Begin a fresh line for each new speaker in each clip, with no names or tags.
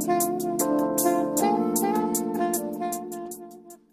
Thank you.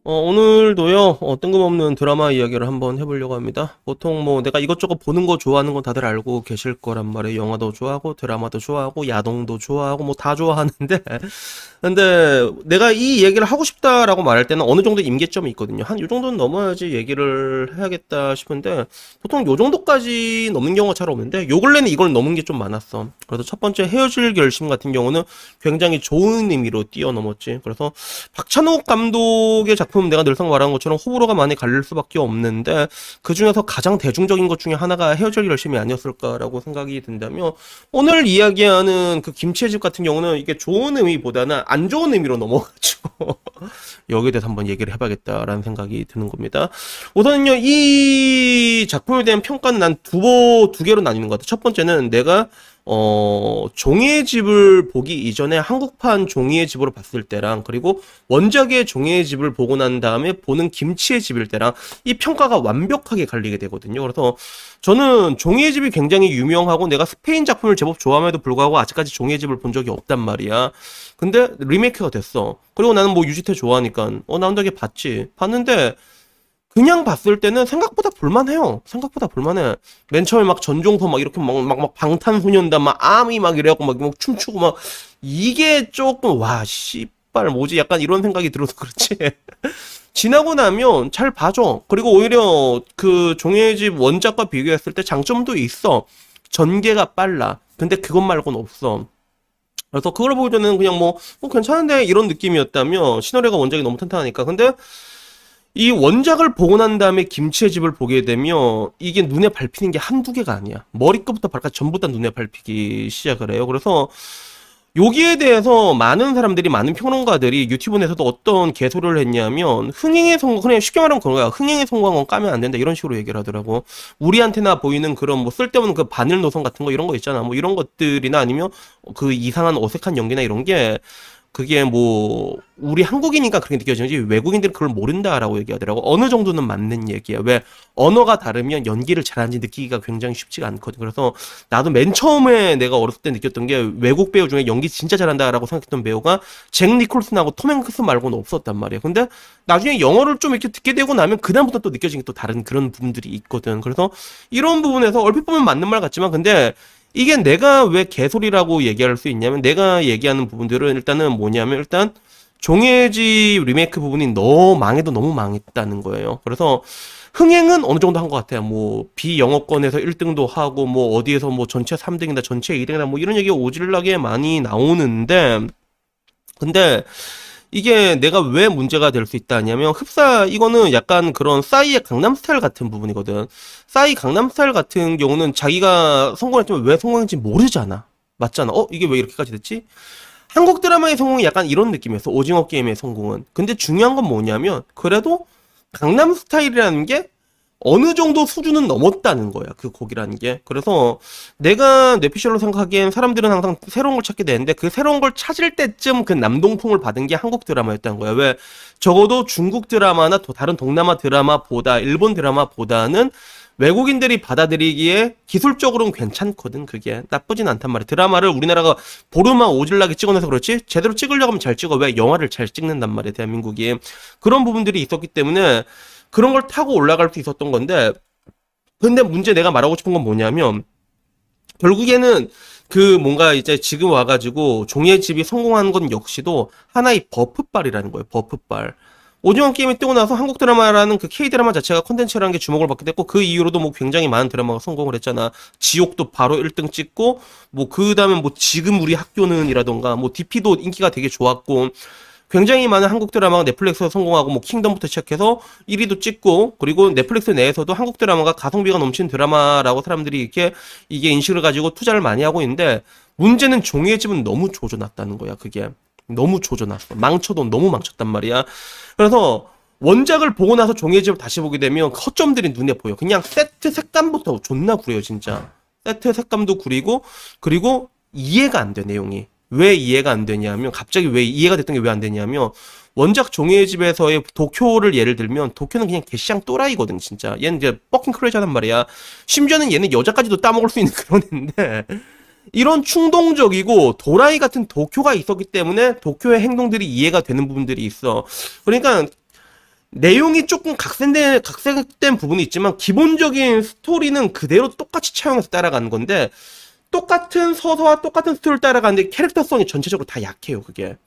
어, 오늘도요, 어, 뜬금없는 드라마 이야기를 한번 해보려고 합니다. 보통 뭐 내가 이것저것 보는 거 좋아하는 건 다들 알고 계실 거란 말이에요. 영화도 좋아하고, 드라마도 좋아하고, 야동도 좋아하고, 뭐 다 좋아하는데, 근데 내가 이 얘기를 하고 싶다라고 말할 때는 어느 정도 임계점이 있거든요. 한 요 정도는 넘어야지 얘기를 해야겠다 싶은데, 보통 요 정도까지 넘는 경우가 잘 없는데, 요 근래는 이걸 넘은 게 좀 많았어. 그래서 첫 번째 헤어질 결심 같은 경우는 굉장히 좋은 의미로 뛰어넘었지. 그래서 박찬욱 감독의 작품 내가 늘상 말하는 것처럼 호불호가 많이 갈릴 수밖에 없는데 그 중에서 가장 대중적인 것 중에 하나가 헤어질 결심이 아니었을까라고 생각이 든다면 오늘 이야기하는 그 김치의 집 같은 경우는 이게 좋은 의미보다는 안 좋은 의미로 넘어가지고 여기에 대해서 한번 얘기를 해봐야겠다라는 생각이 드는 겁니다. 우선은요 이 작품에 대한 평가는 난 두 두 개로 나뉘는 것 같아. 첫 번째는 내가 어, 종이의 집을 보기 이전에 한국판 종이의 집으로 봤을 때랑 그리고 원작의 종이의 집을 보고 난 다음에 보는 김치의 집일 때랑 이 평가가 완벽하게 갈리게 되거든요. 그래서 저는 종이의 집이 굉장히 유명하고 내가 스페인 작품을 제법 좋아함에도 불구하고 아직까지 종이의 집을 본 적이 없단 말이야. 근데 리메이크가 됐어. 그리고 나는 뭐 유지태 좋아하니까 어 나온다게 봤지. 봤는데 그냥 봤을 때는 생각보다 볼만해요. 생각보다 볼만해. 맨 처음에 막 전종서 막 이렇게 막, 막, 막 방탄소년단 막 아미 막 이래갖고 막, 막 춤추고 막 이게 조금 와, 씨발 뭐지? 약간 이런 생각이 들어서 그렇지. 지나고 나면 잘 봐줘. 그리고 오히려 그 종이의 집 원작과 비교했을 때 장점도 있어. 전개가 빨라. 근데 그것 말고는 없어. 그래서 그걸 보고 저는 그냥 뭐, 뭐 괜찮은데 이런 느낌이었다면 시너리가 원작이 너무 탄탄하니까. 근데 이 원작을 보고 난 다음에 김치의 집을 보게 되면 이게 눈에 밟히는 게 한두 개가 아니야. 머리끝부터 발까지 전부 다 눈에 밟히기 시작을 해요. 그래서 여기에 대해서 많은 사람들이 많은 평론가들이 유튜브 내에서도 어떤 개소를 했냐면 흥행에 성공 그냥 쉽게 말하면 그런 거야 흥행에 성공한 건 까면 안 된다 이런 식으로 얘기를 하더라고 우리한테나 보이는 그런 뭐 쓸데없는 그 바늘 노선 같은 거 이런 거 있잖아 뭐 이런 것들이나 아니면 그 이상한 어색한 연기나 이런 게 그게 뭐 우리 한국이니까 그렇게 느껴지는지 외국인들은 그걸 모른다라고 얘기하더라고. 어느 정도는 맞는 얘기야. 왜 언어가 다르면 연기를 잘하는지 느끼기가 굉장히 쉽지가 않거든. 그래서 나도 맨 처음에 내가 어렸을 때 느꼈던 게 외국 배우 중에 연기 진짜 잘한다라고 생각했던 배우가 잭 니콜슨하고 톰 행크스 말고는 없었단 말이야. 근데 나중에 영어를 좀 이렇게 듣게 되고 나면 그다음부터 또 느껴지는 또 다른 그런 부분들이 있거든. 그래서 이런 부분에서 얼핏 보면 맞는 말 같지만 근데 이게 내가 왜 개소리라고 얘기할 수 있냐면 내가 얘기하는 부분들은 일단은 뭐냐면 일단 종해지 리메이크 부분이 너무 망해도 너무 망했다는 거예요. 그래서 흥행은 어느 정도 한 것 같아요. 뭐 비영어권에서 1등도 하고 뭐 어디에서 뭐 전체 3등이다 전체 2등이다 뭐 이런 얘기가 오질나게 많이 나오는데 근데 이게 내가 왜 문제가 될 수 있다 하냐면 흡사 이거는 약간 그런 싸이의 강남 스타일 같은 부분이거든. 싸이 강남 스타일 같은 경우는 자기가 성공했지만 왜 성공했는지 모르잖아. 맞잖아. 어 이게 왜 이렇게까지 됐지? 한국 드라마의 성공이 약간 이런 느낌이었어. 오징어 게임의 성공은. 근데 중요한 건 뭐냐면 그래도 강남 스타일이라는 게 어느 정도 수준은 넘었다는 거야. 그 곡이라는 게. 그래서 내가 뇌피셜로 생각하기엔 사람들은 항상 새로운 걸 찾게 되는데 그 새로운 걸 찾을 때쯤 그 남동풍을 받은 게 한국 드라마였다는 거야. 왜? 적어도 중국 드라마나 또 다른 동남아 드라마보다 일본 드라마보다는 외국인들이 받아들이기에 기술적으로는 괜찮거든 그게 나쁘진 않단 말이야 드라마를 우리나라가 보름만 오질나게 찍어내서 그렇지 제대로 찍으려고 하면 잘 찍어 왜 영화를 잘 찍는단 말이야 대한민국이 그런 부분들이 있었기 때문에 그런 걸 타고 올라갈 수 있었던 건데 근데 문제 내가 말하고 싶은 건 뭐냐면 결국에는 그 뭔가 이제 지금 와가지고 종이의 집이 성공한 건 역시도 하나의 buff빨이라는 거예요. buff빨. 오징어 게임이 뜨고 나서 한국 드라마라는 그 K 드라마 자체가 콘텐츠라는 게 주목을 받게 됐고 그 이후로도 뭐 굉장히 많은 드라마가 성공을 했잖아. 지옥도 바로 1등 찍고 뭐 그 다음에 뭐 지금 우리 학교는이라던가 뭐 DP도 인기가 되게 좋았고 굉장히 많은 한국 드라마가 넷플릭스에서 성공하고 뭐 킹덤부터 시작해서 1위도 찍고 그리고 넷플릭스 내에서도 한국 드라마가 가성비가 넘치는 드라마라고 사람들이 이렇게 이게 인식을 가지고 투자를 많이 하고 있는데 문제는 종이의 집은 너무 조져놨다는 거야 그게. 너무 조져놨어. 망쳐도 너무 망쳤단 말이야. 그래서 원작을 보고 나서 종이의 집을 다시 보게 되면 허점들이 눈에 보여. 그냥 세트 색감부터 존나 구려요 진짜. 세트 색감도 구리고 그리고 이해가 안 돼 내용이 왜 이해가 안 되냐면 갑자기 왜 이해가 됐던 게 왜 안 되냐면 원작 종이의 집에서의 도쿄를 예를 들면 도쿄는 그냥 개시장 또라이거든 진짜 얘는 이제 뻑킹 크레이지란 말이야 심지어는 얘는 여자까지도 따먹을 수 있는 그런 애인데 이런 충동적이고 도라이 같은 도쿄가 있었기 때문에 도쿄의 행동들이 이해가 되는 부분들이 있어. 그러니까 내용이 조금 각색된, 각색된 부분이 있지만 기본적인 스토리는 그대로 똑같이 차용해서 따라가는 건데 똑같은 서사와 똑같은 스토리를 따라가는데 캐릭터성이 전체적으로 다 약해요, 그게.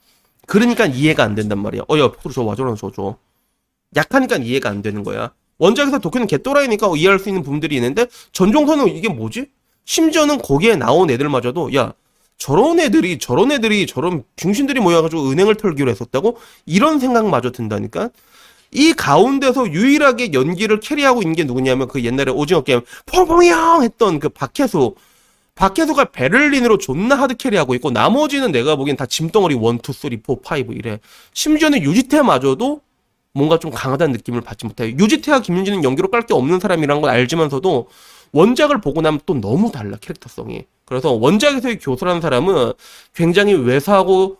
그러니까 이해가 안 된단 말이야. 어, 야, 포로 저 와줘라, 저, 저. 약하니까 이해가 안 되는 거야. 원작에서 도쿄는 개또라이니까 이해할 수 있는 부분들이 있는데 전종서는 이게 뭐지? 심지어는 거기에 나온 애들마저도 야 저런 애들이 저런 애들이 저런 등신들이 모여가지고 은행을 털기로 했었다고 이런 생각마저 든다니까 이 가운데서 유일하게 연기를 carry하고 있는 게 누구냐면 그 옛날에 오징어 게임 펑펑형 했던 그 박해수 박해수가 베를린으로 존나 hard carry하고 있고 나머지는 내가 보기엔 다 짐덩어리 1, 2, 3, 4, 5 이래 심지어는 유지태마저도 뭔가 좀 강하다는 느낌을 받지 못해요. 유지태와 김윤진은 연기로 깔 게 없는 사람이란 걸 알지만서도 원작을 보고 나면 또 너무 달라 캐릭터성이. 그래서 원작에서의 교수라는 사람은 굉장히 왜소하고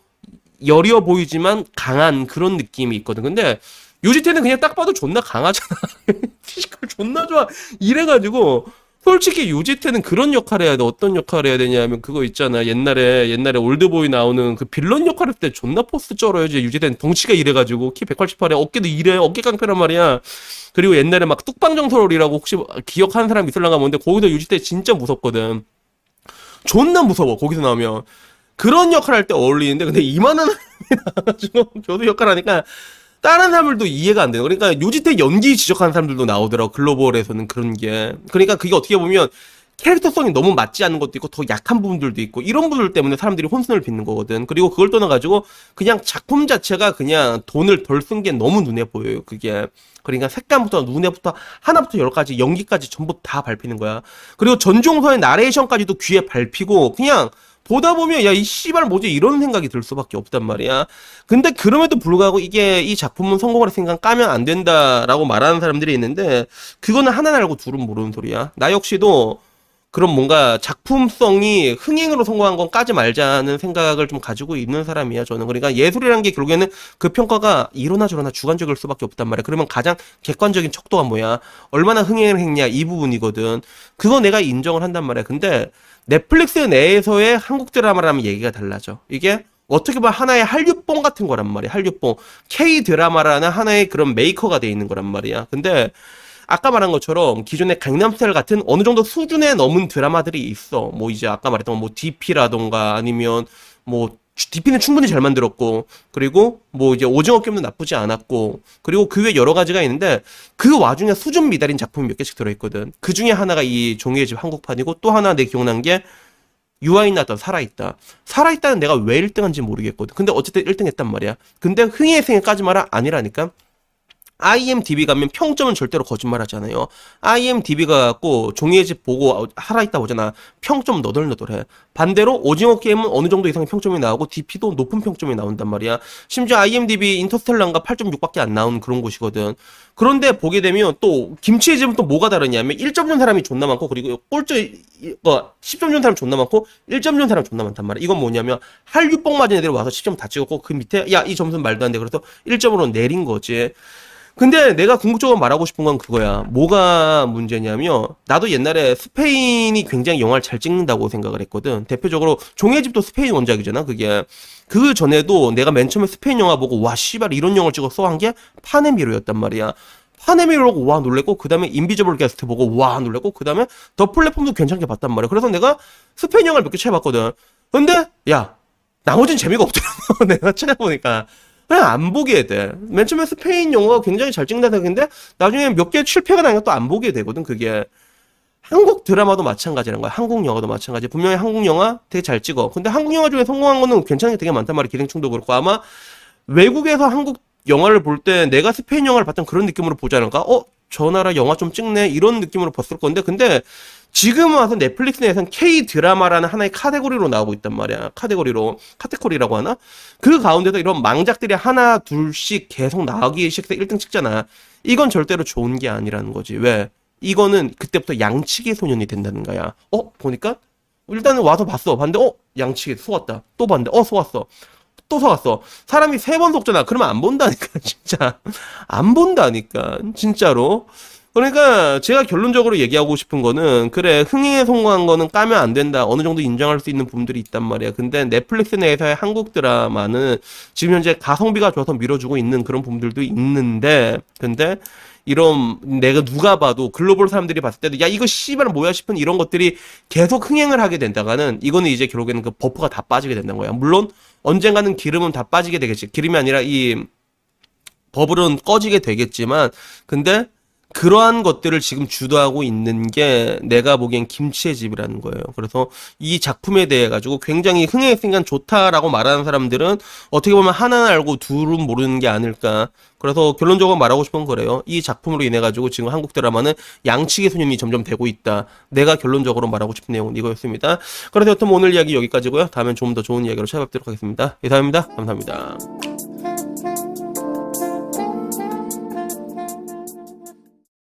여리어 보이지만 강한 그런 느낌이 있거든. 근데 유지태는 그냥 딱 봐도 존나 강하잖아. physical 존나 좋아. 이래가지고 솔직히 유지태는 그런 역할을 해야 돼. 어떤 역할을 해야 되냐면 그거 있잖아. 옛날에 옛날에 올드보이 나오는 그 빌런 역할을 때 존나 force 쩔어야지. 유지태는 덩치가 이래가지고 키 188에 어깨도 이래. 어깨 깡패란 말이야. 그리고 옛날에 막 뚝방정설이라고 혹시 기억하는 사람 있을랑가 뭔데 거기서 유지태 진짜 무섭거든. 존나 무서워. 거기서 나오면. 그런 역할 할 때 어울리는데 근데 이만한 사람이 나와가지고 저도 역할 하니까 다른 사람들도 이해가 안 돼요. 그러니까 요지태 연기 지적하는 사람들도 나오더라고. 글로벌에서는 그런 게. 그러니까 그게 어떻게 보면 캐릭터성이 너무 맞지 않는 것도 있고 더 약한 부분들도 있고 이런 부분들 때문에 사람들이 혼선을 빚는 거거든. 그리고 그걸 떠나가지고 그냥 작품 자체가 그냥 돈을 덜 쓴 게 너무 눈에 보여요. 그게. 그러니까 색감부터 눈에부터 하나부터 열까지 연기까지 전부 다 밟히는 거야. 그리고 전종서의 나레이션까지도 귀에 밟히고 그냥 보다 보면 야 이 씨발 뭐지 이런 생각이 들 수밖에 없단 말이야. 근데 그럼에도 불구하고 이게 이 작품은 성공을 했으니까 까면 안 된다라고 말하는 사람들이 있는데 그거는 하나 알고 둘은 모르는 소리야. 나 역시도 그런 뭔가 작품성이 흥행으로 성공한 건 까지 말자는 생각을 좀 가지고 있는 사람이야 저는 그러니까 예술이라는 게 결국에는 그 평가가 이러나 저러나 주관적일 수밖에 없단 말이야 그러면 가장 객관적인 척도가 뭐야 얼마나 흥행을 했냐 이 부분이거든 그거 내가 인정을 한단 말이야 근데 넷플릭스 내에서의 한국 드라마라면 얘기가 달라져. 이게 어떻게 보면 하나의 한류뽕 같은 거란 말이야. 한류뽕. K 드라마라는 하나의 그런 메이커가 돼 있는 거란 말이야. 근데 아까 말한 것처럼 기존의 강남스타일 같은 어느 정도 수준에 넘은 드라마들이 있어. 뭐 이제 아까 말했던 뭐 DP라던가 아니면 뭐 DP는 충분히 잘 만들었고 그리고 뭐 이제 오징어 게임도 나쁘지 않았고 그리고 그 외 여러 가지가 있는데 그 와중에 수준 미달인 작품이 몇 개씩 들어있거든. 그 중에 하나가 이 종이의 집 한국판이고 또 하나 내 기억난 게 유아인 나왔던 살아있다. 살아있다는 내가 왜 1등 한지 모르겠거든. 근데 어쨌든 1등 했단 말이야. 근데 흥의 생에 까지 말아 아니라니까. IMDb 가면 평점은 절대로 거짓말 하잖아요. IMDb가 갖고 종이의 집 보고 살아있다 보잖아. 평점 너덜너덜해. 반대로 오징어 게임은 어느 정도 이상의 평점이 나오고 DP도 높은 평점이 나온단 말이야. 심지어 IMDb 인터스텔라인가 8.6밖에 안 나온 그런 곳이거든. 그런데 보게 되면 또 김치의 집은 또 뭐가 다르냐면 1점 준 사람이 존나 많고 그리고 꼴찌 뭐 10점 준 사람 존나 많고 1점 준 사람 존나 많단 말이야. 이건 뭐냐면 한류뽕 맞은 애들이 와서 10점 다 찍었고 그 밑에 야 이 점수는 말도 안 돼. 그래서 1점으로 내린 거지. 근데 내가 궁극적으로 말하고 싶은 건 그거야. 뭐가 문제냐면 나도 옛날에 스페인이 굉장히 영화를 잘 찍는다고 생각을 했거든. 대표적으로 종의 집도 스페인 원작이잖아. 그게 그 전에도 내가 맨 처음에 스페인 영화 보고 와 씨발 이런 영화를 찍었어 한 게 판의 미로였단 말이야. 판의 미로고 와 놀랬고 그 다음에 Invisible Guest 보고 와 놀랬고 그 다음에 The Platform도 괜찮게 봤단 말이야. 그래서 내가 스페인 영화를 몇 개 찾아봤거든. 근데 야 나머지는 재미가 없더라고. 내가 찾아보니까. 그냥 안 보게 돼. 맨 처음에 스페인 영화가 굉장히 잘 찍는다 생각했는데 나중에 몇 개 실패가 나니까 또 안 보게 되거든. 그게 한국 드라마도 마찬가지라는 거야. 한국 영화도 마찬가지. 분명히 한국 영화 되게 잘 찍어. 근데 한국 영화 중에 성공한 거는 괜찮은 게 되게 많단 말이야. 기생충도 그렇고 아마 외국에서 한국 영화를 볼 때 내가 스페인 영화를 봤던 그런 느낌으로 보지 않을까? 어, 저 나라 영화 좀 찍네 이런 느낌으로 봤을 건데 근데 지금 와서 넷플릭스 내에서는 K 드라마라는 하나의 카테고리로 나오고 있단 말이야. 카테고리로 카테고리라고 하나? 그 가운데서 이런 망작들이 하나 둘씩 계속 나오기 시작해서 1등 찍잖아. 이건 절대로 좋은 게 아니라는 거지. 왜? 이거는 그때부터 양치기 소년이 된다는 거야. 어? 보니까 일단은 와서 봤어. 봤는데 어? 양치기 속았다. 또 봤는데 어? 속았어. 또 속았어. 사람이 세 번 속잖아. 그러면 안 본다니까 진짜. 안 본다니까 진짜로. 그러니까 제가 결론적으로 얘기하고 싶은 거는 그래 흥행에 성공한 거는 까면 안 된다. 어느 정도 인정할 수 있는 부분들이 있단 말이야. 근데 넷플릭스 내에서의 한국 드라마는 지금 현재 가성비가 좋아서 밀어주고 있는 그런 부분들도 있는데 근데 이런 내가 누가 봐도 글로벌 사람들이 봤을 때도 야 이거 씨발 뭐야 싶은 이런 것들이 계속 흥행을 하게 된다가는 이거는 이제 결국에는 그 버프가 다 빠지게 된다는 거야. 물론 언젠가는 기름은 다 빠지게 되겠지. 기름이 아니라 이 버블은 꺼지게 되겠지만 근데 그러한 것들을 지금 주도하고 있는 게 내가 보기엔 김치의 집이라는 거예요. 그래서 이 작품에 대해 가지고 굉장히 흥행했으니까 좋다라고 말하는 사람들은 어떻게 보면 하나는 알고 둘은 모르는 게 아닐까. 그래서 결론적으로 말하고 싶은 거래요. 이 작품으로 인해 가지고 지금 한국 드라마는 양측의 손님이 점점 되고 있다. 내가 결론적으로 말하고 싶은 내용은 이거였습니다. 그래서 여튼 오늘 이야기 여기까지고요. 다음엔 좀 더 좋은 이야기로 찾아뵙도록 하겠습니다. 이상입니다. 감사합니다.